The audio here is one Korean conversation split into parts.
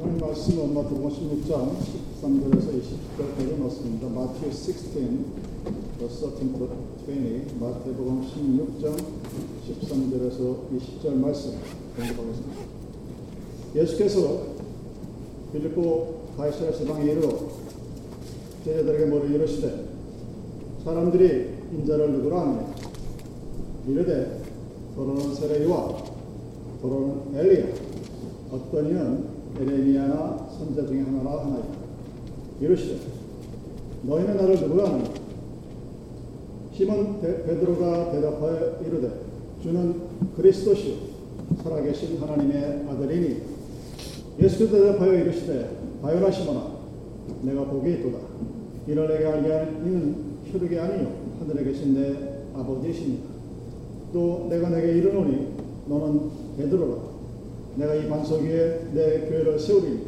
하나님 말씀은 마태복음 16장 13절에서 20절까지 넣습니다. 마태 16, verse 13 to 20, 마태복음 16장 13절에서 20절 말씀 공부하겠습니다. 예수께서 빌립보 가이사랴 지방에 이르러 제자들에게 뭐를 이르시되 사람들이 인자를 누구라 하느냐 이르되 더러는 세례요와 더러는 엘리야 어떤 이는 에레미야나 선자 중에 하나라 하나이다. 이르시되 너희는 나를 누구라 하느냐? 시몬 베드로가 대답하여 이르되 주는 그리스도시요. 살아계신 하나님의 아들이니. 예수께서 대답하여 이르시되 바요나 시몬아 내가 복이 있도다. 이를 내게 알게 하는 이는 혈육이 아니요. 하늘에 계신 내 아버지이십니다. 또 내가 내게 이르노니 너는 베드로라 내가 이 반석 위에 내 교회를 세우리니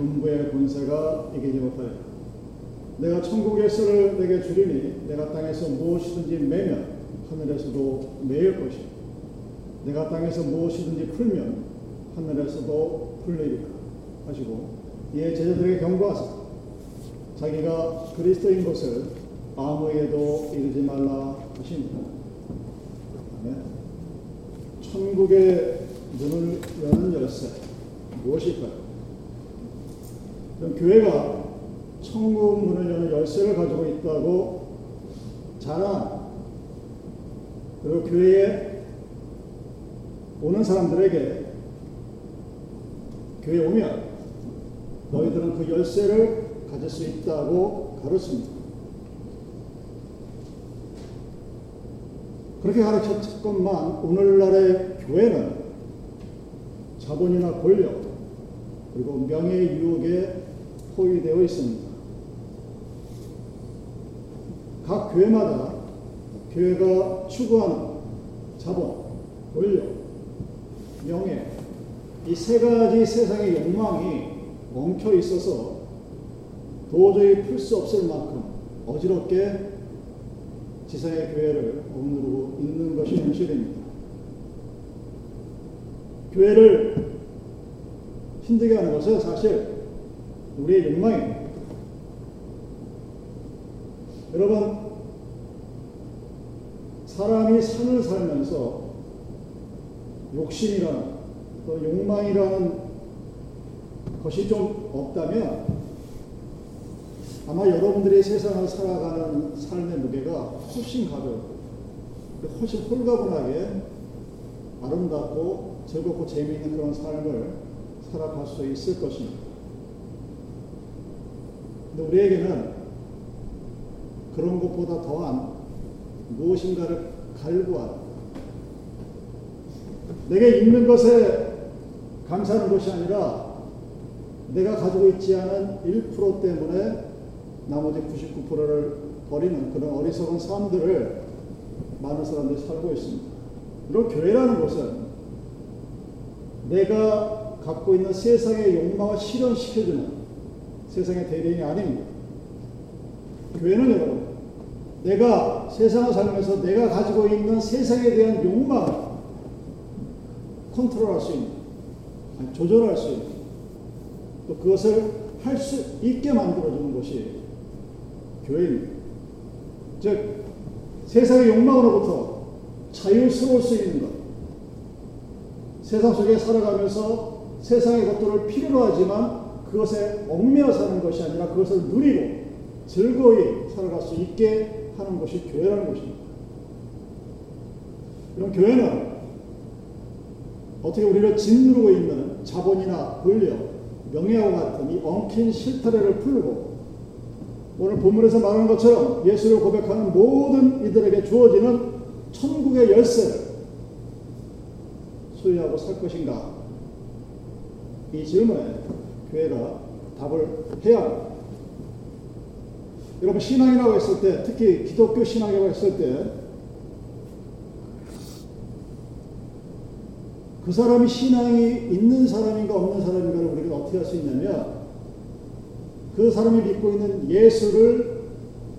음부의 권세가 이기지 못하리라 내가 천국의 열쇠를 내게 주리니 내가 땅에서 무엇이든지 매면 하늘에서도 매일 것이요 내가 땅에서 무엇이든지 풀면 하늘에서도 풀리리라. 하시고 이에 제자들에게 경고하사 자기가 그리스도인 것을 아무에도 이르지 말라 하십니다. 천국의 문을 여는 열쇠 무엇일까요? 그럼 교회가 천국 문을 여는 열쇠를 가지고 있다고 자랑 그리고 교회에 오는 사람들에게 교회에 오면 너희들은 그 열쇠를 가질 수 있다고 가르칩니다. 그렇게 가르쳤건만 오늘날의 교회는 자본이나 권력 그리고 명예 유혹에 포위되어 있습니다. 각 교회마다 교회가 추구하는 자본, 권력, 명예 이 세 가지 세상의 욕망이 엉켜 있어서 도저히 풀 수 없을 만큼 어지럽게 지상의 교회를 억누르고 있는 것이 현실입니다. 교회를 힘들게 하는 것은 사실 우리의 욕망입니다. 여러분, 사람이 삶을 살면서 욕심이라는 또 욕망이라는 것이 좀 없다면 아마 여러분들이 세상을 살아가는 삶의 무게가 훨씬 가볍고 훨씬 홀가분하게 아름답고 즐겁고 재미있는 그런 삶을 살아갈 수 있을 것입니다. 근데 우리에게는 그런 것보다 더한 무엇인가를 갈구하는 내게 있는 것에 감사하는 것이 아니라 내가 가지고 있지 않은 1% 때문에 나머지 99%를 버리는 그런 어리석은 삶들을 많은 사람들이 살고 있습니다. 그리고 교회라는 것은 내가 갖고 있는 세상의 욕망을 실현시켜주는 세상의 대리인이 아닙니다. 교회는 여러분, 내가 세상을 살면서 내가 가지고 있는 세상에 대한 욕망을 컨트롤할 수 있는, 조절할 수 있는, 또 그것을 할 수 있게 만들어주는 것이 교회입니다. 즉, 세상의 욕망으로부터 자유스러울 수 있는 것. 세상 속에 살아가면서 세상의 것들을 필요로 하지만 그것에 얽매여 사는 것이 아니라 그것을 누리고 즐거이 살아갈 수 있게 하는 것이 교회라는 것입니다. 그럼 교회는 어떻게 우리를 짓누르고 있는 자본이나 권력, 명예와 같은 이 엉킨 실타래를 풀고 오늘 본문에서 말하는 것처럼 예수를 고백하는 모든 이들에게 주어지는 천국의 열쇠를 소유하고 살 것인가? 이 질문에 교회가 답을 해야 합니다. 여러분 신앙이라고 했을 때 특히 기독교 신앙이라고 했을 때 그 사람이 신앙이 있는 사람인가 없는 사람인가를 우리가 어떻게 할 수 있냐면 그 사람이 믿고 있는 예수를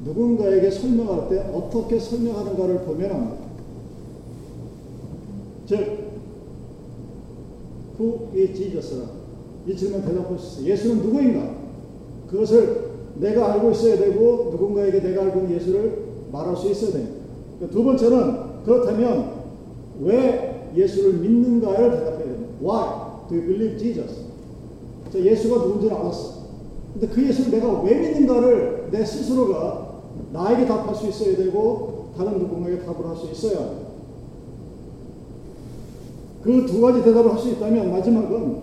누군가에게 설명할 때 어떻게 설명하는가를 보면 합니다. 즉, who is Jesus? 이 질문 대답할 수 있어요. 예수는 누구인가? 그것을 내가 알고 있어야 되고 누군가에게 내가 알고 있는 예수를 말할 수 있어야 됩니다. 두 번째는 그렇다면 왜 예수를 믿는가를 대답해야 됩니다. Why do you believe Jesus? 자, 예수가 누군지를 알았어. 근데 그 예수를 내가 왜 믿는가를 내 스스로가 나에게 답할 수 있어야 되고 다른 누군가에게 답을 할 수 있어야. 그 두 가지 대답을 할 수 있다면 마지막은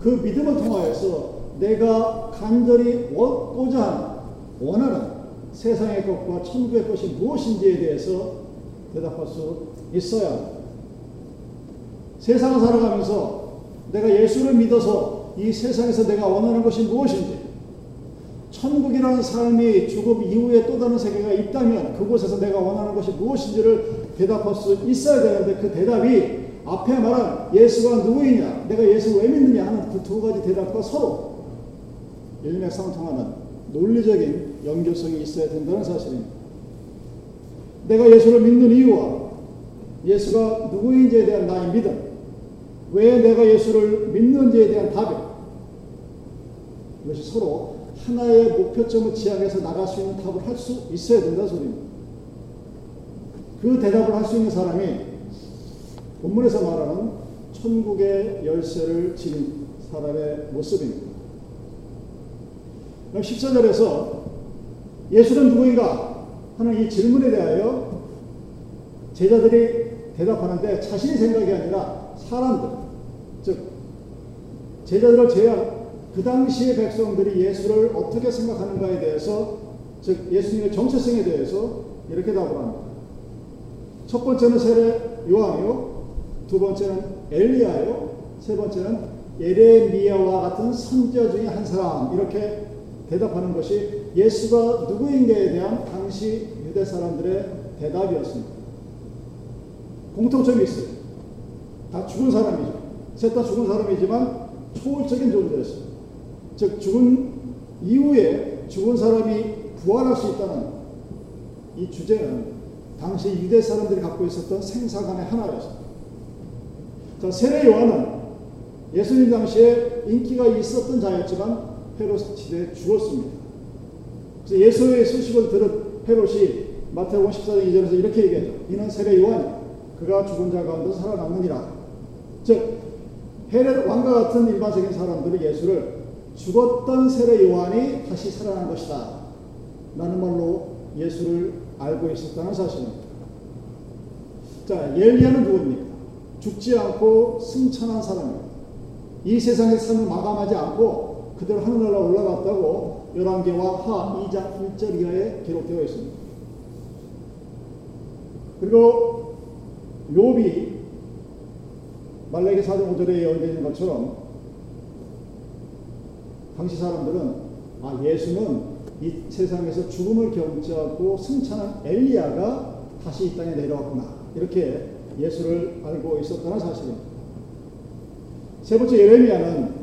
그 믿음을 통하여서 내가 간절히 얻고자 하는 원하는 세상의 것과 천국의 것이 무엇인지에 대해서 대답할 수 있어야 합니다. 세상을 살아가면서 내가 예수를 믿어서 이 세상에서 내가 원하는 것이 무엇인지 천국이라는 삶이 죽음 이후에 또 다른 세계가 있다면 그곳에서 내가 원하는 것이 무엇인지를 대답할 수 있어야 되는데 그 대답이 앞에 말한 예수가 누구이냐, 내가 예수 왜 믿느냐 하는 그 두 가지 대답과 서로 일맥상통하는 논리적인 연결성이 있어야 된다는 사실입니다. 내가 예수를 믿는 이유와 예수가 누구인지에 대한 나의 믿음, 왜 내가 예수를 믿는지에 대한 답이 이것이 서로 하나의 목표점을 지향해서 나갈 수 있는 답을 할 수 있어야 된다 소리입니다. 그 대답을 할 수 있는 사람이 본문에서 말하는 천국의 열쇠를 지닌 사람의 모습입니다. 14절에서 예수는 누구인가 하는 이 질문에 대하여 제자들이 대답하는데 자신의 생각이 아니라 사람들, 즉 제자들을 제외한 그 당시의 백성들이 예수를 어떻게 생각하는가에 대해서 즉 예수님의 정체성에 대해서 이렇게 답을 합니다. 첫 번째는 세례 요한이요. 두 번째는 엘리야요. 세 번째는 예레미야와 같은 선지자 중에 한 사람 이렇게 대답하는 것이 예수가 누구인가에 대한 당시 유대 사람들의 대답이었습니다. 공통점이 있어요. 다 죽은 사람이죠. 셋 다 죽은 사람이지만 초월적인 존재였어요. 즉 죽은 이후에 죽은 사람이 부활할 수 있다는 이 주제는 당시 유대 사람들이 갖고 있었던 생사관의 하나였습니다. 자, 세례 요한은 예수님 당시에 인기가 있었던 자였지만 헤롯 시대에 죽었습니다. 그래서 예수의 소식을 들은 헤롯이 마태복음 14장 2절에서 이렇게 얘기하죠. 이는 세례 요한이 그가 죽은 자 가운데 살아남느니라. 즉 헤롯 왕과 같은 일반적인 사람들이 예수를 죽었던 세례 요한이 다시 살아난 것이다. 라는 말로 예수를 알고 있었다는 사실입니다. 자, 엘리야는 누굽니까? 죽지 않고 승천한 사람입니다. 이 세상의 삶을 마감하지 않고 그대로 하늘나라 올라갔다고 열왕기와 하 2장 1절 이하에 기록되어 있습니다. 그리고 욥이 말라기 4장 5절에 예언되는 것처럼 당시 사람들은 아 예수는 이 세상에서 죽음을 경치하고 승천한 엘리야가 다시 이 땅에 내려왔구나 이렇게 예수를 알고 있었다는 사실입니다. 세 번째 예레미야는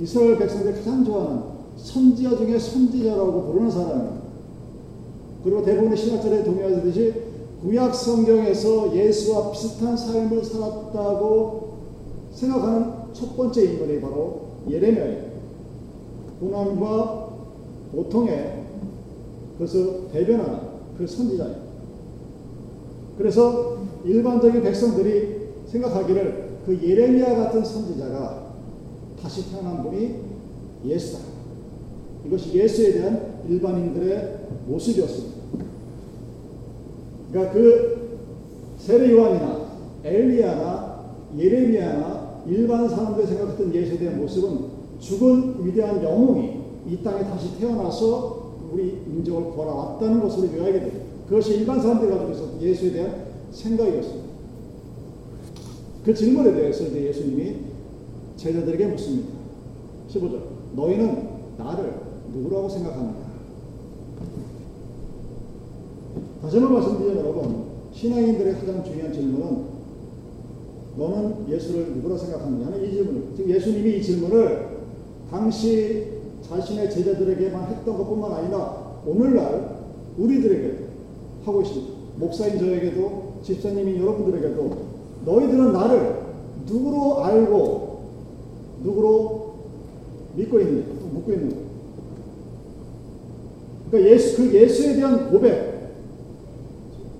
이스라엘 백성들이 가장 좋아하는 선지자 중에 선지자라고 부르는 사람입니다. 그리고 대부분의 신학자들이 동의하듯이 구약 성경에서 예수와 비슷한 삶을 살았다고 생각하는 첫 번째 인물이 바로 예레미야예요. 고난과 고통에 그것을 대변하는 그 선지자예요. 그래서 일반적인 백성들이 생각하기를 그 예레미야 같은 선지자가 다시 태어난 분이 예수다. 이것이 예수에 대한 일반인들의 모습이었습니다. 그러니까 그 세례 요한이나 엘리야나 예레미야나 일반 사람들이 생각했던 예수에 대한 모습은 죽은 위대한 영웅이 이 땅에 다시 태어나서 우리 민족을 구하왔다는 것으로 요약이 됩니다. 그것이 일반 사람들이 가지고 있었던 예수에 대한 생각이었습니다. 그 질문에 대해서 이제 예수님이 제자들에게 묻습니다. 15절. 너희는 나를 누구라고 생각하느냐? 다시 한번 말씀드리면 여러분, 신앙인들의 가장 중요한 질문은 너는 예수를 누구라 생각하느냐 하는 이 질문을. 지금 예수님이 이 질문을 당시 자신의 제자들에게만 했던 것 뿐만 아니라 오늘날 우리들에게 하고 있습니다. 목사인 저에게도 집사님인 여러분들에게도 너희들은 나를 누구로 알고 누구로 믿고 있는, 묻고 있는. 그러니까 예수, 그 예수에 대한 고백,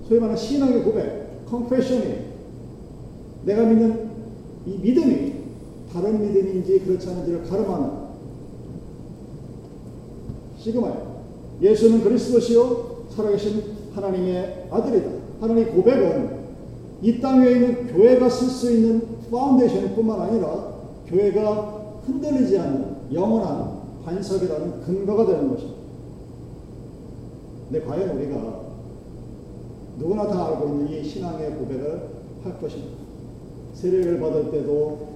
소위 말하는 신앙의 고백, 컨페션이 내가 믿는 이 믿음이 다른 믿음인지 그렇지 않은지를 가름하는 시그마예요. 예수는 그리스도시요 살아계신 하나님의 아들이다. 하나님 고백은 이 땅 위에 있는 교회가 설 수 있는 파운데이션 뿐만 아니라 교회가 흔들리지 않는 영원한 반석이라는 근거가 되는 것입니다. 근데 과연 우리가 누구나 다 알고 있는 이 신앙의 고백을 할 것입니다. 세례를 받을 때도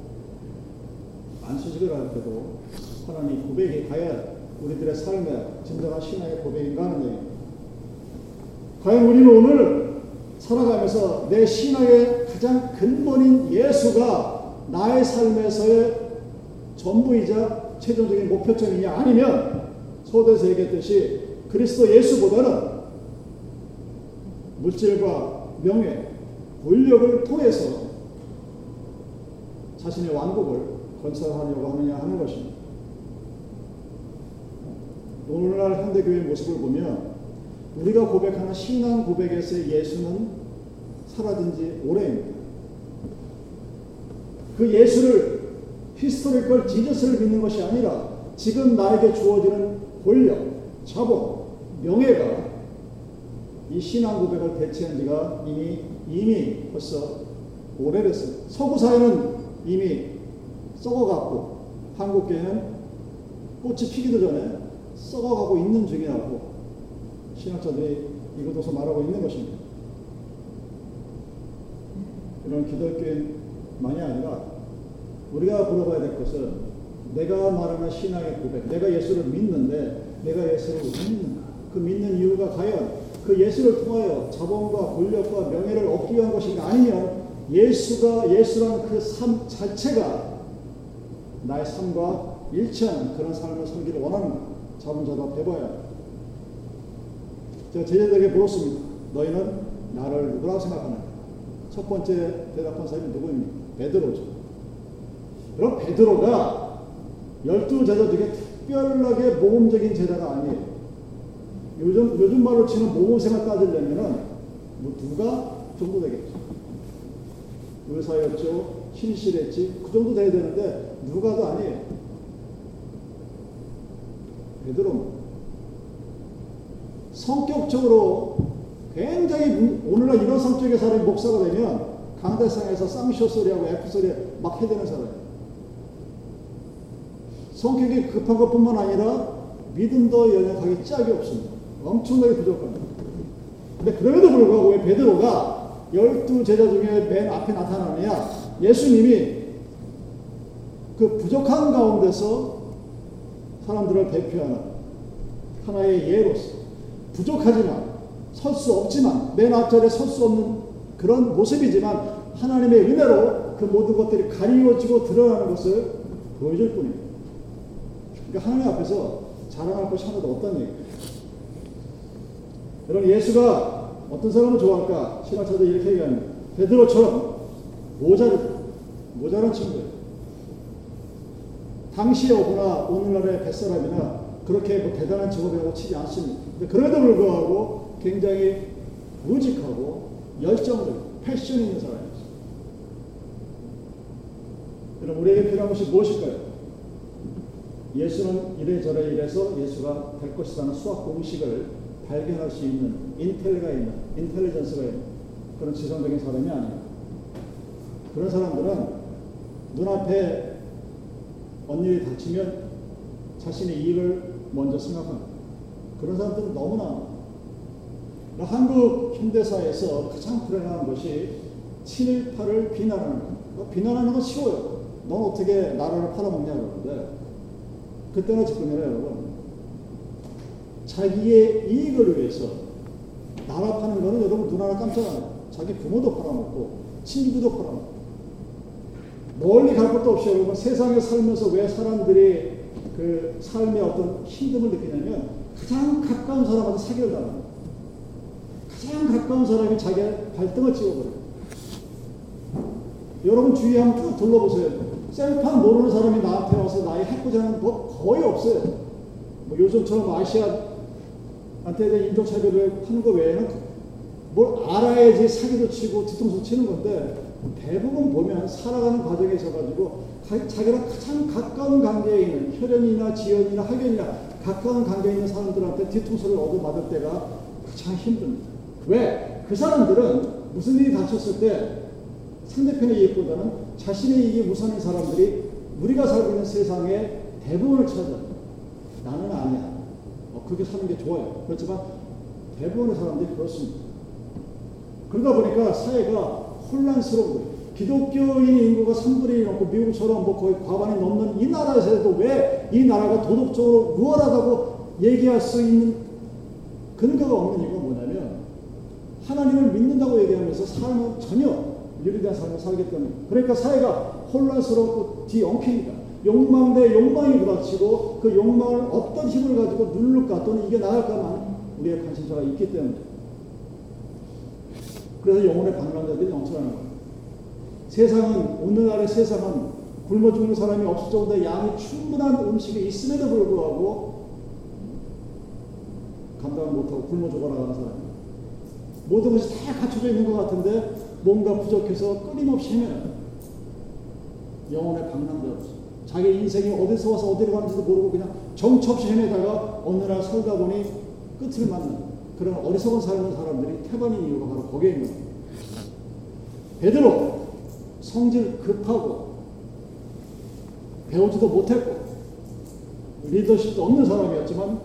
안수식을 할 때도 하나님 고백이 과연 우리들의 삶의 진정한 신앙의 고백인가 하는 얘기입니다. 과연 우리는 오늘 살아가면서 내 신앙의 가장 근본인 예수가 나의 삶에서의 전부이자 최종적인 목표점이냐 아니면 소대에서 얘기했듯이 그리스도 예수보다는 물질과 명예, 권력을 통해서 자신의 왕국을 건설하려고 하느냐 하는 것입니다. 오늘날 현대교회의 모습을 보면 우리가 고백하는 신앙 고백에서의 예수는 사라진 지 오래입니다. 그 예수를 historical Jesus를 믿는 것이 아니라 지금 나에게 주어지는 권력, 자본, 명예가 이 신앙 고백을 대체한 지가 이미 이미 벌써 오래됐어요. 서구 사회는 이미 썩어갔고 한국교회는 꽃이 피기도 전에 썩어가고 있는 중이라고 신학자들이 이곳에서 말하고 있는 것입니다. 이런 기독교인만이 아니라 우리가 물어봐야 될 것은 내가 말하는 신앙의 고백, 내가 예수를 믿는데 내가 예수를 왜 믿는가? 그 믿는 이유가 과연 그 예수를 통하여 자본과 권력과 명예를 얻기 위한 것인가 아니면 예수가 예수라는 그 삶 자체가 나의 삶과 일치하는 그런 삶을 살기를 원하는가? 자본자답 해봐야 제가 제자들에게 물었습니다. 너희는 나를 누구라고 생각하는가? 첫 번째 대답한 사람이 누구입니까? 베드로죠. 그럼 베드로가 열두 제자 중에 특별하게 모범적인 제자가 아니에요. 요즘, 요즘 말로 치는 모범생을 따지려면은 뭐 누가 정도 되겠죠. 의사였죠. 신실했지. 그 정도 돼야 되는데 누가도 아니에요. 베드로 성격적으로 굉장히 오늘날 이런 성격의 사람이 목사가 되면 강대상에서 쌍쇼 소리하고 F 소리 막 해대는 사람이에요. 성격이 급한 것뿐만 아니라 믿음도 연약하기 짝이 없습니다. 엄청나게 부족합니다. 근데 그럼에도 불구하고 왜 베드로가 열두 제자 중에 맨 앞에 나타나느냐? 예수님이 그 부족한 가운데서 사람들을 대표하는 하나의 예로서 부족하지만 설 수 없지만 맨 앞자리에 설 수 없는 그런 모습이지만 하나님의 은혜로 그 모든 것들이 가리워지고 드러나는 것을 보여줄 뿐입니다. 그러니까 하나님 앞에서 자랑할 것이 하나도 없다는 얘기예요. 여러분 예수가 어떤 사람을 좋아할까? 신학자들 이렇게 얘기합니다. 베드로처럼 모자를 모자란 친구예요. 당시에 오거나 오늘날의 뱃사람이나 그렇게 뭐 대단한 직업이라고 치지 않습니다. 그럼에도 불구하고 굉장히 우직하고 열정적, 패션 있는 사람이었어요. 여러분, 우리에게 필요한 것이 무엇일까요? 예수는 이래저래 이래서 예수가 될 것이라는 수학 공식을 발견할 수 있는 인텔가 있는, 인텔리전스가 있는 그런 지성적인 사람이 아니에요. 그런 사람들은 눈앞에 일이 닥치면 자신의 이익을 먼저 생각합니다. 그런 사람들은 너무나 한국 현대사에서 가장 불행한 것이 친일파를 비난하는 것. 뭐 비난하는 건 쉬워요. 넌 어떻게 나라를 팔아먹냐 그러는데 그때는 지금이나 여러분 자기의 이익을 위해서 나라 파는 거는 여러분 눈 하나 깜짝 안 해요. 자기 부모도 팔아먹고 친구도 팔아먹고 멀리 갈 것도 없이 여러분 세상에 살면서 왜 사람들이 그 삶의 어떤 힘듦을 느끼냐면 가장 가까운 사람한테 사기를 당합니다. 가장 가까운 사람이 자기의 발등을 찍어버려요. 여러분 주위에 한번 쭉 둘러보세요. 셀판 모르는 사람이 나한테 와서 나의 해코지 하는 법 거의 없어요. 뭐 요즘처럼 아시아한테 대한 인종차별을 하는 거 외에는 뭘 알아야지 사기도 치고 뒤통수 치는 건데 대부분 보면 살아가는 과정에 있어가지고 자기랑 가장 가까운 관계에 있는 혈연이나 지연이나 학연이나 가까운 관계에 있는 사람들한테 뒤통수를 얻어맞을 때가 가장 힘듭니다. 왜? 그 사람들은 무슨 일이 닥쳤을 때 상대편의 이익보다는 자신의 이익이 우선인 사람들이 우리가 살고 있는 세상의 대부분을 찾아. 나는 아니야. 어, 그렇게 사는 게 좋아요. 그렇지만 대부분의 사람들이 그렇습니다. 그러다 보니까 사회가 혼란스러운 거예요. 기독교인 인구가 3분의 1 넘고 미국처럼 뭐 거의 과반이 넘는 이 나라에서도 왜 이 나라가 도덕적으로 우월하다고 얘기할 수 있는 근거가 없는 이유가 뭐냐면 하나님을 믿는다고 얘기하면서 삶은 전혀 유리된 삶을 살기 때문에 그러니까 사회가 혼란스럽고 뒤엉킵니다. 욕망 대 욕망이 부닥치고 그 욕망을 어떤 힘을 가지고 누를까 또는 이게 나갈까만 우리의 관심사가 있기 때문에 그래서 영혼의 방랑자들이 넘쳐나는 거예요. 세상은 오늘날의 세상은 굶어 죽는 사람이 없을 정도의 양이 충분한 음식이 있음에도 불구하고 감당을 못하고 굶어 죽어나가는 사람. 모든 것이 다 갖춰져 있는 것 같은데 뭔가 부족해서 끊임없이 헤매는 영혼의 방랑자로서 자기 인생이 어디서 와서 어디로 가는지도 모르고 그냥 정처 없이 헤매다가 어느 날 살다 보니 끝을 맞는 그런 어리석은 삶을 사람들이 태반인 이유가 바로 거기에 있는 겁니다. 베드로 성질 급하고 배우지도 못했고 리더십도 없는 사람이었지만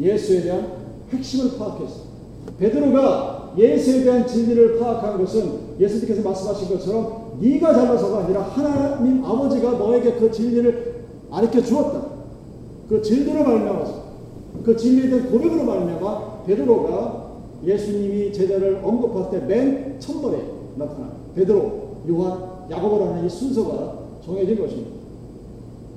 예수에 대한 핵심을 파악했어. 베드로가 예수에 대한 진리를 파악한 것은 예수님께서 말씀하신 것처럼 네가 잘나서가 아니라 하나님 아버지가 너에게 그 진리를 가르쳐 주었다. 그 진리로 말미암아서 그 진리에 대한 고백으로 말미암아 베드로가 예수님이 제자를 언급할 때 맨 첫번에 나타나 베드로, 요한, 야고보라는 이 순서가 정해진 것입니다.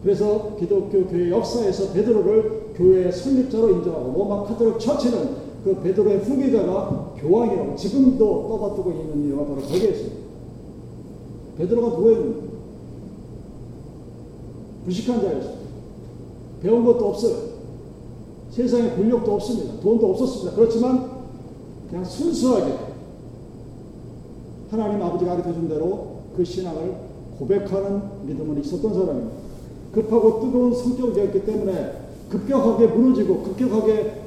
그래서 기독교 교회 역사에서 베드로를 교회의 설립자로 인정하고 로마 카톨릭 처치는 그 베드로의 후계자가 교황이라고 지금도 떠받들고 있는 이유가 바로 거기에 있습니다. 베드로가 누구였는가? 무식한 자였습니다. 배운 것도 없어요. 세상에 권력도 없습니다. 돈도 없었습니다. 그렇지만 그냥 순수하게 하나님 아버지가 가르쳐 준 대로 그 신앙을 고백하는 믿음은 있었던 사람입니다. 급하고 뜨거운 성격이었기 때문에 급격하게 무너지고 급격하게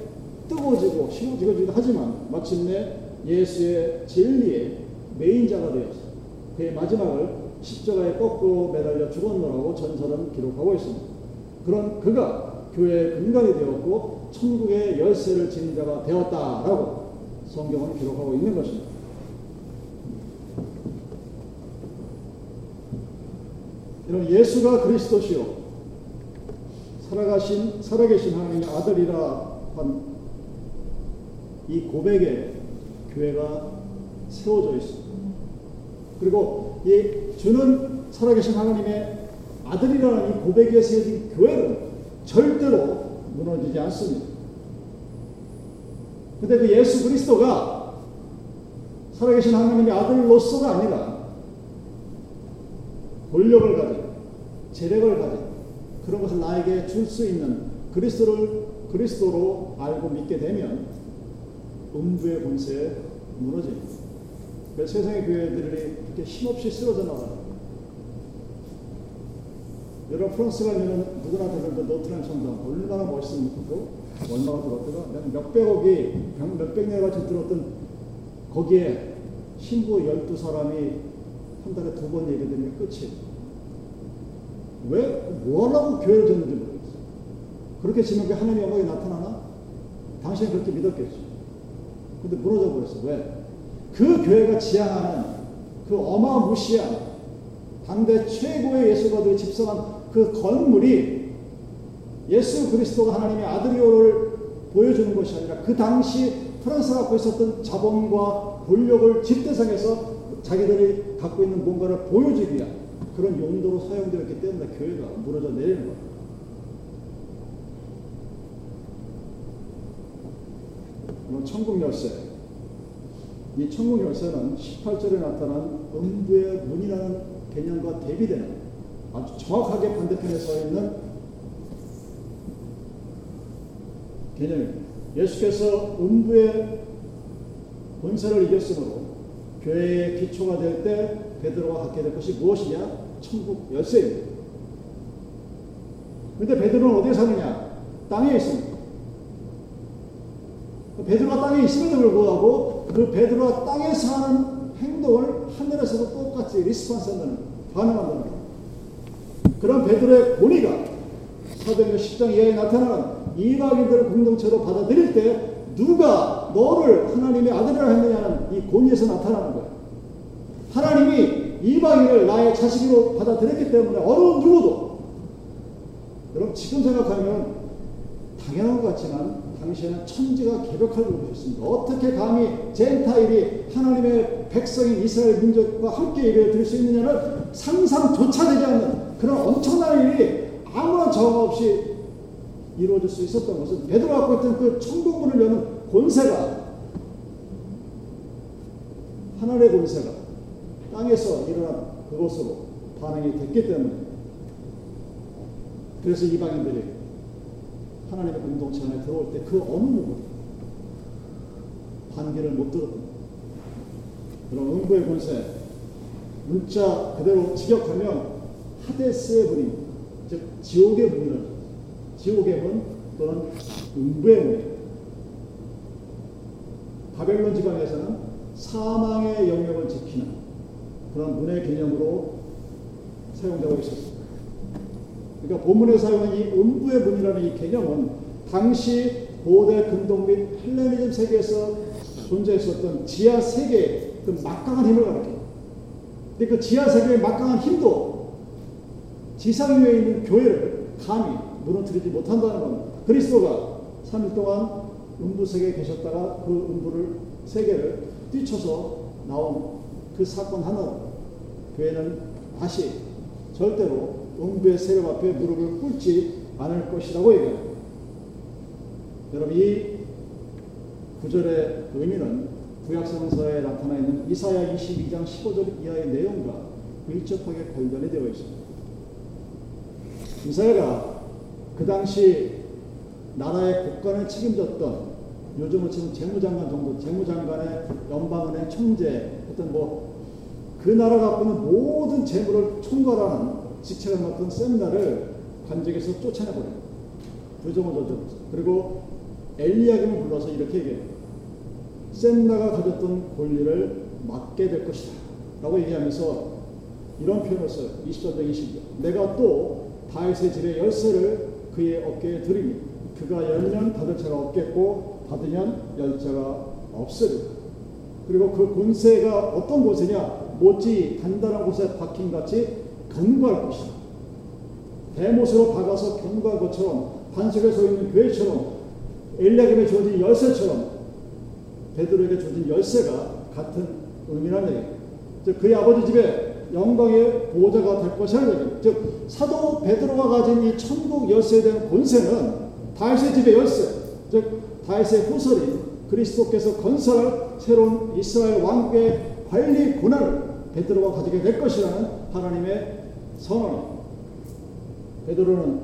뜨거워지고 심어지고 하지만 마침내 예수의 진리의 메인자가 되었어. 그의 마지막을 십자가에 거꾸로 매달려 죽었노라고 전설은 기록하고 있습니다. 그런 그가 교회의 근간이 되었고 천국의 열쇠를 지닌 자가 되었다라고 성경은 기록하고 있는 것입니다. 이런 예수가 그리스도시요 살아가신 살아계신 하나님의 아들이라 한 이 고백에 교회가 세워져 있습니다. 그리고 이 주는 살아계신 하나님의 아들이라는 이 고백에 세워진 교회는 절대로 무너지지 않습니다. 근데 그 예수 그리스도가 살아계신 하나님의 아들로서가 아니라 권력을 가진, 재력을 가진 그런 것을 나에게 줄 수 있는 그리스도를 그리스도로 알고 믿게 되면 음부의 권세에 무너집니다. 세상의 교회들이 그렇게 힘없이 쓰러져 나가요. 여러분 프랑스 가 면 누구나 들었는 노트남 성당 얼마나 멋있습니까? 얼마나 들었다가 몇백억이 몇백 년까지 들었던 거기에 신부 12사람이 한 달에 두 번 예배드리면 끝이에요. 왜? 뭐 하려고 교회를 졌는지 모르겠어요. 그렇게 지면 그 하나님의 영광이 나타나나? 당신이 그렇게 믿었겠죠. 근데 무너져 버렸어. 왜? 그 교회가 지향하는 그 어마무시한 당대 최고의 예술가들이 집성한 그 건물이 예수 그리스도가 하나님의 아들이오를 보여주는 것이 아니라 그 당시 프랑스가 갖고 있었던 자본과 권력을 집대상에서 자기들이 갖고 있는 뭔가를 보여주기 위한 그런 용도로 사용되었기 때문에 교회가 무너져 내리는 겁니다. 천국 열쇠. 이 천국 열쇠는 18절에 나타난 음부의 문이라는 개념과 대비되는 아주 정확하게 반대편에 서 있는 개념입니다. 예수께서 음부의 권세를 이겼으므로 교회의 기초가 될 때 베드로가 갖게 될 것이 무엇이냐? 천국 열쇠입니다. 근데 베드로는 어디에 사느냐? 땅에 있습니다. 베드로가 땅에 있음에도 불구하고 그 베드로가 땅에 사는 행동을 하늘에서도 똑같이 response 한다는 반응한다는 거예요. 그런 베드로의 권위가 사도행전 10장 이하에 나타나는 이방인들을 공동체로 받아들일 때 누가 너를 하나님의 아들이라 했느냐는 이 권위에서 나타나는 거예요. 하나님이 이방인을 나의 자식으로 받아들였기 때문에 어느 누구도 여러분 지금 생각하면 당연한 것 같지만 당시에는 천지가 개벽할 정도였습니다. 어떻게 감히 젠타일이 하나님의 백성인 이스라엘 민족과 함께 예배를 드릴 수 있느냐는 상상조차 되지 않는 그런 엄청난 일이 아무런 저항 없이 이루어질 수 있었던 것은 베드로가 갖고 있던 그 천국문을 여는 권세가 하늘의 권세가 땅에서 일어난 그것으로 반응이 됐기 때문에 그래서 이방인들이 하나님의 공동체 안에 들어올 때 그 어느 누구도 반기를 못 들었던 그런 응보의 권세 문자 그대로 직역하면 하데스의 문입니다. 즉 지옥의 문이라는 지옥의 문 또는 응부의 문입니다. 바벨론 지방에서는 사망의 영역을 지키는 그런 문의 개념으로 사용되고 있었습니다. 그러니까 본문에 사용한 이 음부의 문이라는 이 개념은 당시 고대 근동 및 헬레니즘 세계에서 존재했었던 지하 세계의 그 막강한 힘을 가리킵니다. 근데 그 지하 세계의 막강한 힘도 지상 위에 있는 교회를 감히 무너뜨리지 못한다는 겁니다. 그리스도가 3일 동안 음부 세계에 계셨다가 그 음부를 세계를 뛰쳐서 나온 그 사건 하나 교회는 다시 절대로 음부의 세력 앞에 무릎을 꿇지 않을 것이라고 얘기합니다. 여러분 이 구절의 의미는 구약성서에 나타나 있는 이사야 22장 15절 이하의 내용과 밀접하게 관련이 되어 있습니다. 이사야가 그 당시 나라의 국간을 책임졌던 요즘은 지금 재무장관 정도, 재무장관의 연방은행 총재, 어떤 뭐, 그 나라가 갖고 있는 모든 재물을 총괄하는 직책을 맡은 셈나를 관직에서 쫓아내버려요. 부정을 저질렀어. 그리고 엘리야김을 불러서 이렇게 얘기해요. 셈나가 가졌던 권리를 맡게 될 것이다. 라고 얘기하면서 이런 표현을 써요. 20절 20절. 내가 또 다윗의 집의 열쇠를 그의 어깨에 드리니 그가 열면 닫을 자가 없겠고 닫으면 열 자가 없으리라. 그리고 그 권세가 어떤 곳이냐? 못지 단단한 곳에 박힌 같이 견고할 것이다. 대못으로 박아서 견고할 것처럼 반석에 서 있는 교회처럼 엘리야김에 주어진 열쇠처럼 베드로에게 주어진 열쇠가 같은 의미라는 얘기예요. 즉 그의 아버지 집에 영광의 보호자가 될 것이라는 얘기예요. 즉 사도 베드로가 가진 이 천국 열쇠에 대한 권세는 다윗의 집의 열쇠, 즉 다윗의 후손인 그리스도께서 건설할 새로운 이스라엘 왕국의 관리 권한을 베드로가 가지게 될 것이라는 하나님의 선언입니다. 베드로는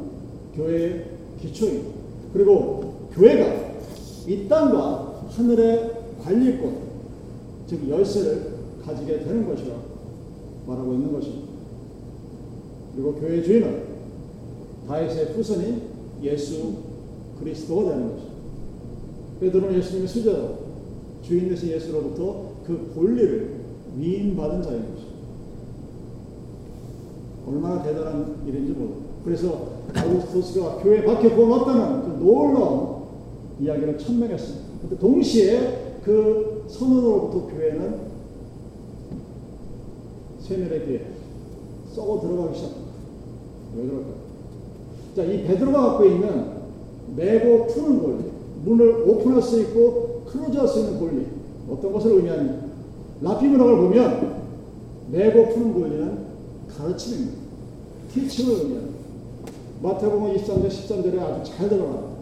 교회의 기초입니다. 그리고 교회가 이 땅과 하늘의 관리권, 즉 열쇠를 가지게 되는 것이라 말하고 있는 것입니다. 그리고 교회 주인은 다윗의 후손인 예수 그리스도가 되는 것입니다. 베드로는 예수님의 수제자로 주인 되신 예수로부터 그 권리를 위임받은 자인 것입니다. 얼마나 대단한 일인지 모릅니다. 그래서 아우구스토스가 교회 밖에 부어놨다는 그 놀라운 이야기를 천명했습니다. 동시에 그 선언으로부터 교회는 세멸에게 썩어 들어가기 시작합니다. 왜 그럴까요? 자, 이 베드로가 갖고 있는 매고 푸는 권리, 문을 오픈할 수 있고 클로즈할 수 있는 권리, 어떤 것을 의미하냐? 라피 문학을 보면 매고 푸는 권리는 가르침입니다. 티칭을 의미합니다. 마태복음 23장 13절에 아주 잘 들어갑니다.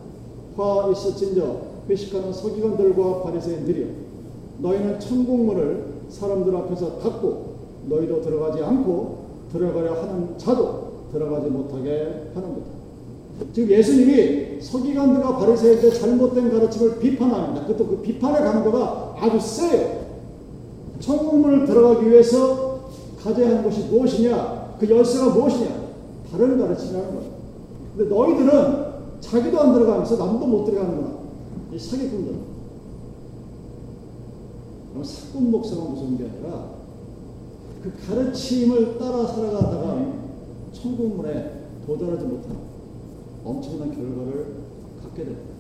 화 있을진저 회식하는 서기관들과 바리새인들이여 너희는 천국문을 사람들 앞에서 닫고 너희도 들어가지 않고 들어가려 하는 자도 들어가지 못하게 하는 것. 지금 예수님이 서기관들과 바리새인들의 잘못된 가르침을 비판합니다. 그것도 그 비판의 강도가 아주 세요. 천국문을 들어가기 위해서 가져야 하는 것이 무엇이냐? 그 열쇠가 무엇이냐? 다른 가르침이라는 거예요. 근데 너희들은 자기도 안 들어가면서 남도 못 들어가는구나. 이 사기꾼들. 사꾼 목사가 무서운 게 아니라 그 가르침을 따라 살아가다가 천국문에 도달하지 못하는 엄청난 결과를 갖게 됩니다.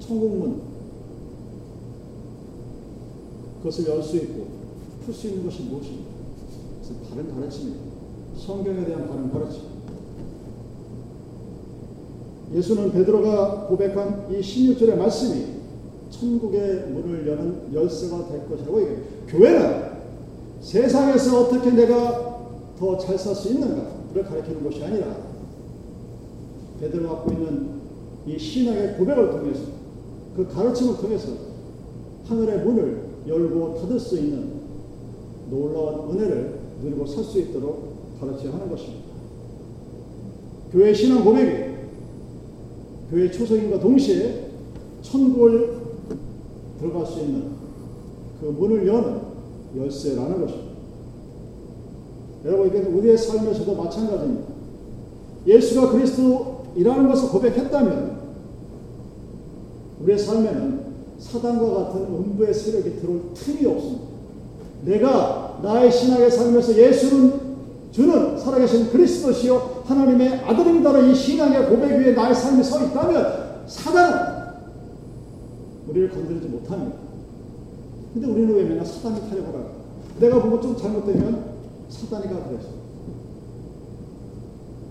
천국문 그것을 열 수 있고 풀 수 있는 것이 무엇입니까? 그래서 바른 가르침입니다. 성경에 대한 바른 가르침. 예수는 베드로가 고백한 이 16절의 말씀이 천국의 문을 여는 열쇠가 될 것이라고 얘기해요. 교회는 세상에서 어떻게 내가 더 잘 살 수 있는가를 가르치는 것이 아니라 베드로가 갖고 있는 이 신앙의 고백을 통해서 그 가르침을 통해서 하늘의 문을 열고 닫을 수 있는 놀라운 은혜를 누리고 살 수 있도록 가르쳐야 하는 것입니다. 교회 신앙 고백이 교회 초석임과 동시에 천국을 들어갈 수 있는 그 문을 여는 열쇠라는 것입니다. 여러분, 이게 우리의 삶에서도 마찬가지입니다. 예수가 그리스도이라는 것을 고백했다면 우리의 삶에는 사단과 같은 음부의 세력이 들어올 틈이 없습니다. 내가 나의 신앙의 삶에서 예수는 주는 살아계신 그리스도시요 하나님의 아들입니다는 이 신앙의 고백 위에 나의 삶이 서 있다면 사단은 우리를 건드리지 못합니다. 근데 우리는 왜 맨날 사단이 타려고 할까? 내가 보고 좀 잘못되면 사단이가 그랬어.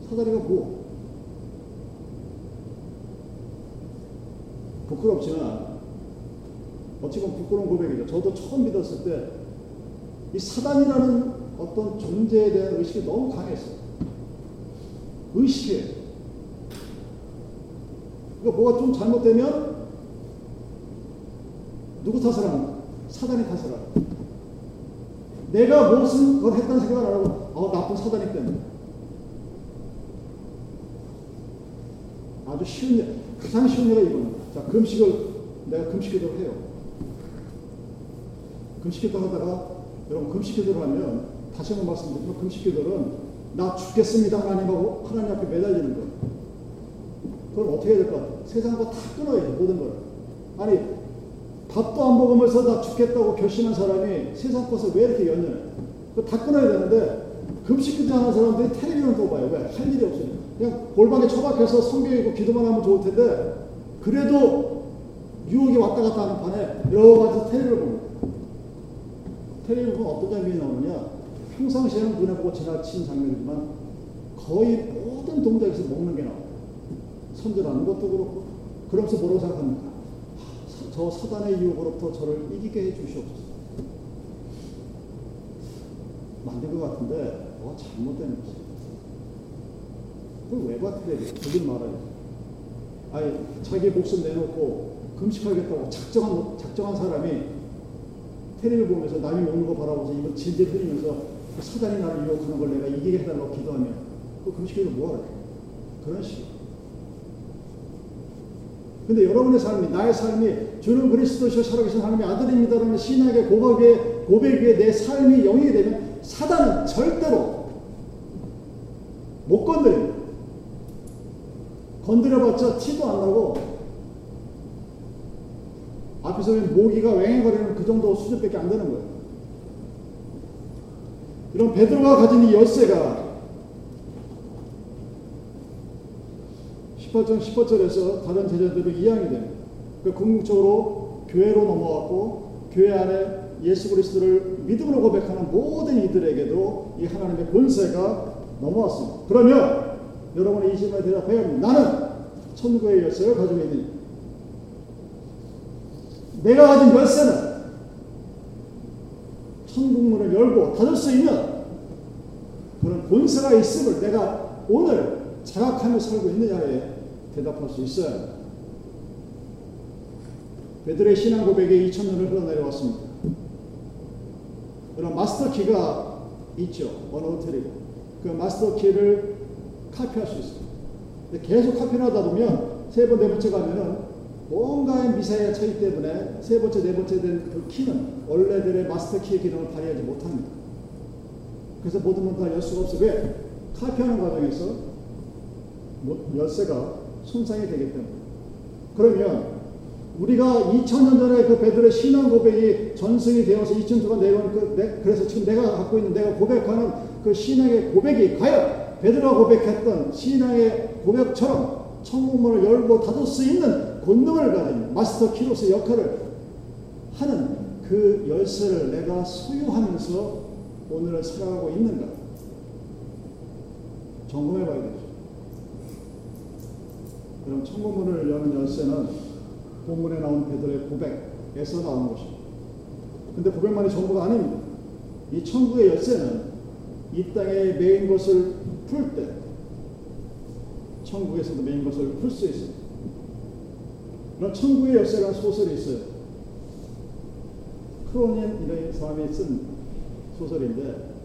사단이가 뭐? 부끄럽지만 어찌 보면 부끄러운 고백이죠. 저도 처음 믿었을 때 이 사단이라는 어떤 존재에 대한 의식이 너무 강했어요. 의식이에요. 그러니까 뭐가 좀 잘못되면 누구 탓을 합니까? 사단이 탓을 하고. 내가 무슨 걸 했다는 생각을 안 하고, 어, 나쁜 사단이 때문에. 아주 쉬운 일, 가장 쉬운 예가 이거는. 자, 금식을, 내가 금식 기도를 해요. 금식 기도 하다가, 여러분, 금식 기도를 하면, 다시 한번 말씀드리면, 금식 기도는, 나 죽겠습니다, 하나님하고, 하나님 앞에 매달리는 거예요. 그럼 어떻게 해야 될것 같아요? 세상 거다 끊어야죠, 모든 걸. 아니, 밥도 안 먹으면서 나 죽겠다고 결심한 사람이 세상 것을 왜 이렇게 연연해? 그다 끊어야 되는데, 금식 기도 하는 사람들이 텔레비전 또 봐요. 왜? 할 일이 없으니까. 그냥 골방에 처박혀서 성경 읽고 기도만 하면 좋을 텐데, 그래도 유혹이 왔다 갔다 하는 판에 여러 가지 텔레비를 봅니 보면 어떤 장면이 나오느냐? 평상시에는 눈에 보고 지나친 장면이지만 거의 모든 동작에서 먹는 게 나와요. 손질하는 것도 그렇고. 그러면서 뭐라고 생각합니까? 저 사단의 유혹으로부터 저를 이기게 해 주시옵소서. 만든 것 같은데 뭐가 잘못된 거지. 그걸 왜 받으래? 거길 말아요. 아니 자기 목숨 내놓고 금식하겠다고 작정한 작정한 사람이 테레비 보면서 남이 먹는 거 바라보면서 이거 질질 흘리면서 그 사단이 나를 유혹하는 걸 내가 이기게 해달라고 기도하면 그 금식기도 뭐하래? 그런 식. 근데 여러분의 삶이 나의 삶이 주는 그리스도시오 살아계신 하나님의 아들입니다라는 신앙의 고백에 고백 위에 내 삶이 영이 되면 사단은 절대로 못 건드립니다. 건드려봤자 티도 안 나고 앞에서 모기가 왱거리는 그 정도 수준밖에 안 되는 거예요. 이런 베드로가 가진 이 열쇠가 18장 18절에서 다른 제자들로 이양이 됩니다. 그 궁극적으로 교회로 넘어왔고 교회 안에 예수 그리스도를 믿음으로 고백하는 모든 이들에게도 이 하나님의 본세가 넘어왔습니다. 그러면 여러분의 이 질문에 대답해야 합니다. 나는 천국의 열쇠를 가지고 있느냐? 내가 가진 열쇠는 천국문을 열고 닫을 수 있는 그런 본세가 있음을 내가 오늘 자각하며 살고 있느냐에 대답할 수 합니다. 베드로의 신앙 고백에 2000년을 흘러내려왔습니다. 그런 마스터 키가 있죠. 어느 호텔이고. 그 마스터 키를 카피할 수 있어요. 근데 계속 카피를 하다 보면 세 번, 네 번째 가면은 뭔가의 미사의 차이 때문에 세 번째, 네 번째 된 그 키는 원래들의 마스터 키의 기능을 발휘하지 못합니다. 그래서 모든 분다 열 수가 없어. 왜? 카피하는 과정에서 뭐 열쇠가 손상이 되기 때문에. 그러면 우리가 2000년 전에 그 베드로의 신앙 고백이 전승이 되어서 2000년 동안 내가 그, 그래서 지금 내가 갖고 있는 내가 고백하는 그 신앙의 고백이 과연 베드로가 고백했던 신앙의 고백처럼 천국문을 열고 닫을 수 있는 권능을 가진 마스터 키로스의 역할을 하는 그 열쇠를 내가 소유하면서 오늘을 살아가고 있는가? 점검해 봐야 되죠. 그럼 천국문을 여는 열쇠는 본문에 나온 베드로의 고백에서 나오는 것입니다. 근데 고백만이 전부가 아닙니다. 이 천국의 열쇠는 이 땅에 매인 것을 풀 때, 천국에서도 매인 것을 풀 수 있습니다. 그런 천국의 열쇠라는 소설이 있어요. 크로닌이라는 사람이 쓴 소설인데,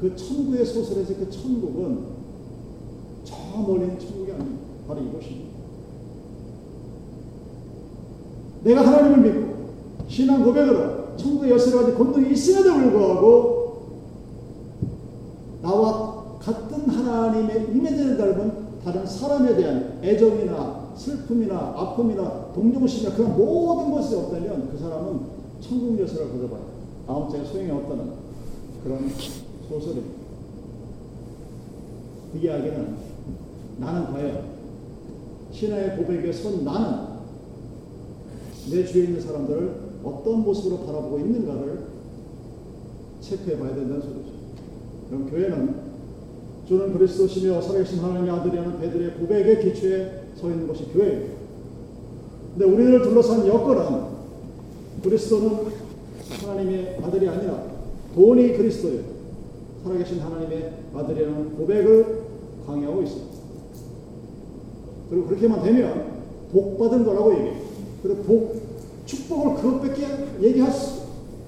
그 천국의 소설에서 그 천국은 저 멀리 있는 천국이 아닙니다. 바로 이곳입니다. 내가 하나님을 믿고 신앙 고백으로 천국의 열쇠를 가진 권능이 있음에도 불구하고 나와 같은 하나님의 이미지를 닮은 다른 사람에 대한 애정이나 슬픔이나 아픔이나 동정심이나 그런 모든 것이 없다면 그 사람은 천국 열쇠를 거둬봐요. 아무 장에 소용이 없다는 그런 소설입니다. 그 이야기는 나는 과연 신화의 고백에 선 나는 내 주위에 있는 사람들을 어떤 모습으로 바라보고 있는가를 체크해 봐야 된다는 소리죠. 그럼 교회는 주는 그리스도시며 살아계신 하나님의 아들이라는 베드로의 고백의 기초에 서 있는 것이 교회입니다. 근데 우리를 둘러싼 여건은 그리스도는 하나님의 아들이 아니라 돈이 그리스도예요. 살아계신 하나님의 아들이라는 고백을 강요하고 있습니다. 그리고 그렇게만 되면 복 받은 거라고 얘기해요. 그리고 복, 축복을 그것밖에 얘기할 수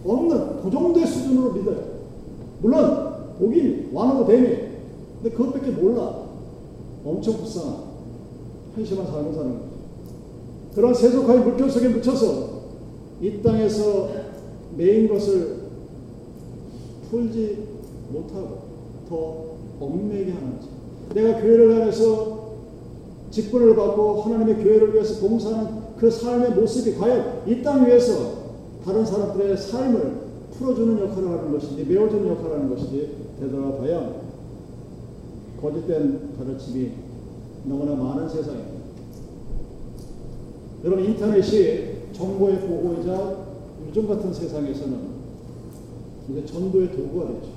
없는 그 정도의 수준으로 믿어요. 물론 복이 완화도 되네. 근데 그것밖에 몰라. 엄청 불쌍한 현실만 사는 거죠. 그런 세속화의 물결 속에 묻혀서 이 땅에서 메인 것을 풀지 못하고 더 얽매게 하는 거죠. 내가 교회를 다녀서 직분을 받고 하나님의 교회를 위해서 봉사하는 그 삶의 모습이 과연 이 땅 위에서 다른 사람들의 삶을 풀어주는 역할을 하는 것인지 메워주는 역할을 하는 것인지 되돌아봐야 거짓된 가르침이 너무나 많은 세상입니다. 여러분 인터넷이 정보의 보고이자 요즘 같은 세상에서는 이제 전도의 도구가 되죠.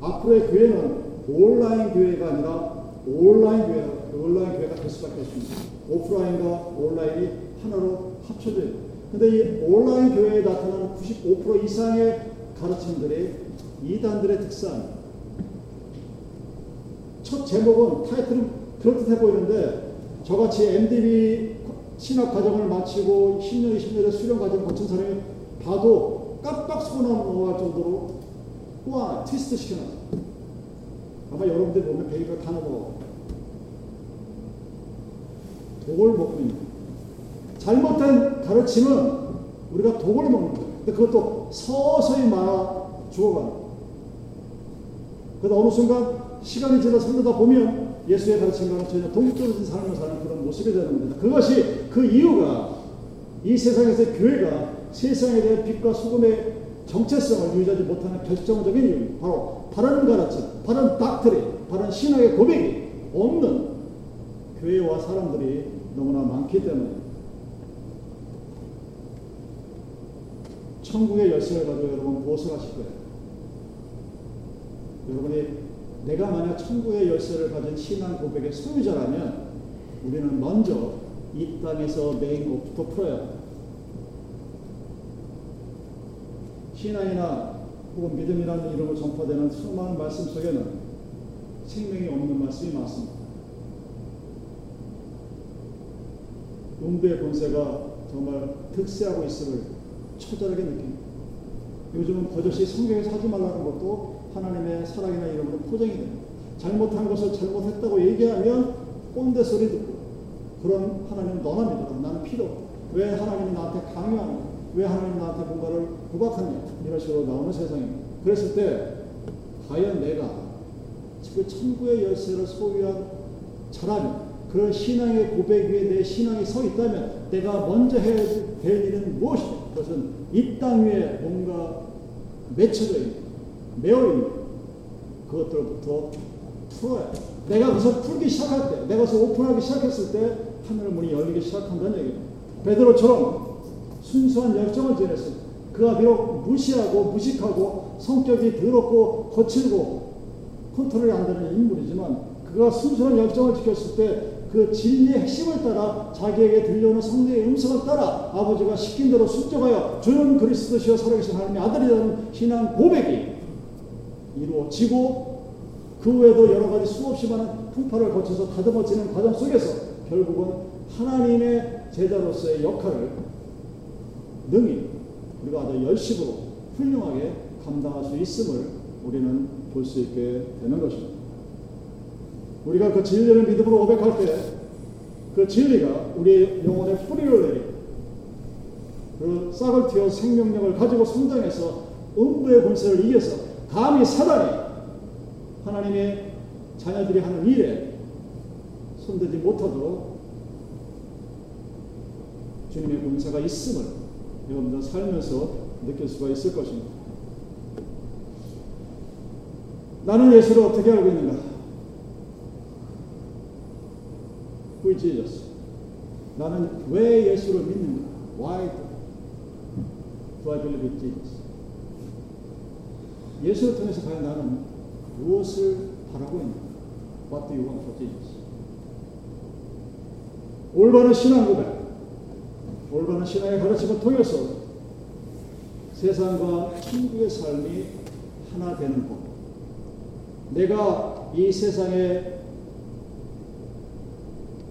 앞으로의 교회는 온라인 교회가 아니라 온라인 교회, 온라인 교회가 될 수밖에 없습니다. 오프라인과 온라인이 하나로 합쳐져요. 근데 이 온라인 교회에 나타나는 95% 이상의 가르침들이 이단들의 특성. 첫 제목은 타이틀은 그럴듯해 보이는데 저같이 MDB 신학 과정을 마치고 10년, 20년의 수련 과정을 거친 사람이 봐도 깜빡 소나 넘어갈 정도로 와 트위스트 시켜놨어요. 아마 여러분들 보면 베이글 다 넘어가고 독을 먹고 있는 잘못된 가르침은 우리가 독을 먹는 거예요. 근데 그것도 서서히 말아 죽어가는 거예요. 그러다 어느 순간 시간이 지나 살다 보면 예수의 가르침과는 전혀 동떨어진 삶을 사는 그런 모습이 되는 겁니다. 그것이 그 이유가 이 세상에서 교회가 세상에 대한 빛과 소금의 정체성을 유지하지 못하는 결정적인 이유 바로 바른 가르침, 바른 닥트리, 바른 신앙의 고백이 없는 교회와 사람들이 너무나 많기 때문에 천국의 열쇠를 가지고 여러분 무엇을 하실 거예요? 여러분이 내가 만약 천국의 열쇠를 가진 신앙 고백의 소유자라면 우리는 먼저 이 땅에서 메인 것부터 풀어야 신앙이나 혹은 믿음이라는 이름으로 전파되는 수많은 말씀 속에는 생명이 없는 말씀이 많습니다. 음부의 권세가 정말 득세하고 있음을 처절하게 느낍니다. 요즘은 버젓이 성경에서 하지 말라는 것도 하나님의 사랑이나 이름으로 포장이 됩니다. 잘못한 것을 잘못했다고 얘기하면 꼰대 소리 듣고 그런 하나님 너나 믿어라. 나는 필요. 왜 하나님이 나한테 강요하냐? 왜 하나님이 나한테 뭔가를 구박하냐? 이런 식으로 나오는 세상입니다. 그랬을 때 과연 내가 그 천국의 열쇠를 소유한 자라면 그런 신앙의 고백 위에 내 신앙이 서 있다면 내가 먼저 해야 될 일은 무엇이냐? 그것은 이 땅 위에 뭔가 맺혀져 있는, 매어 있는 그것들부터 풀어야 돼. 내가 그것을 풀기 시작할 때, 내가 그것을 오픈하기 시작했을 때 하늘 문이 열리기 시작한다는 얘기입니다. 베드로처럼 순수한 열정을 지냈습니다. 그가 비록 무시하고 무식하고 성격이 더럽고 거칠고 컨트롤이 안 되는 인물이지만 그가 순수한 열정을 지켰을 때 그 진리의 핵심을 따라 자기에게 들려오는 성령의 음성을 따라 아버지가 시킨 대로 순종하여 주는 그리스도시여 살아계신 하나님의 아들이라는 신앙 고백이 이루어지고 그 외에도 여러 가지 수없이 많은 풍파를 거쳐서 다듬어지는 과정 속에서 결국은 하나님의 제자로서의 역할을 능히 우리가 아주 열심으로 훌륭하게 감당할 수 있음을 우리는 볼 수 있게 되는 것입니다. 우리가 그 진리를 믿음으로 고백할 때 그 진리가 우리의 영혼에 뿌리를 내리고 그 싹을 틔어 생명력을 가지고 성장해서 음부의 권세를 이겨서 감히 사단이 하나님의 자녀들이 하는 일에 손대지 못하도록 주님의 권세가 있음을 여러분들 살면서 느낄 수가 있을 것입니다. 나는 예수를 어떻게 알고 있는가? Who Jesus? 나는 왜 예수를 믿는가? Why do I believe in Jesus? 예수를 통해서 과연 나는 무엇을 바라고 있는가? What do you want for Jesus? 올바른 신앙 고백, 올바른 신앙의 가르침을 통해서 세상과 천국의 삶이 하나 되는 법. 내가 이 세상에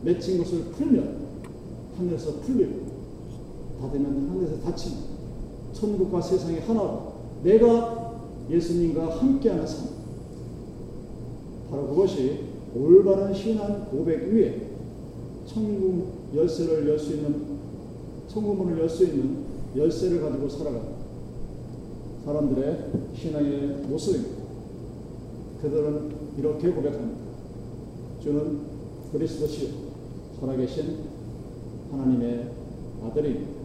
맺힌 것을 풀면 하늘에서 풀리고 닫으면 하늘에서 닫히는 천국과 세상이 하나로 내가 예수님과 함께하는 삶. 바로 그것이 올바른 신앙 고백 위에 천국 열쇠를 열 수 있는 천국문을 열 수 있는 열쇠를 가지고 살아가는 사람들의 신앙의 모습입니다. 그들은 이렇게 고백합니다. 주는 그리스도시요 살아계신 하나님의 아들입니다.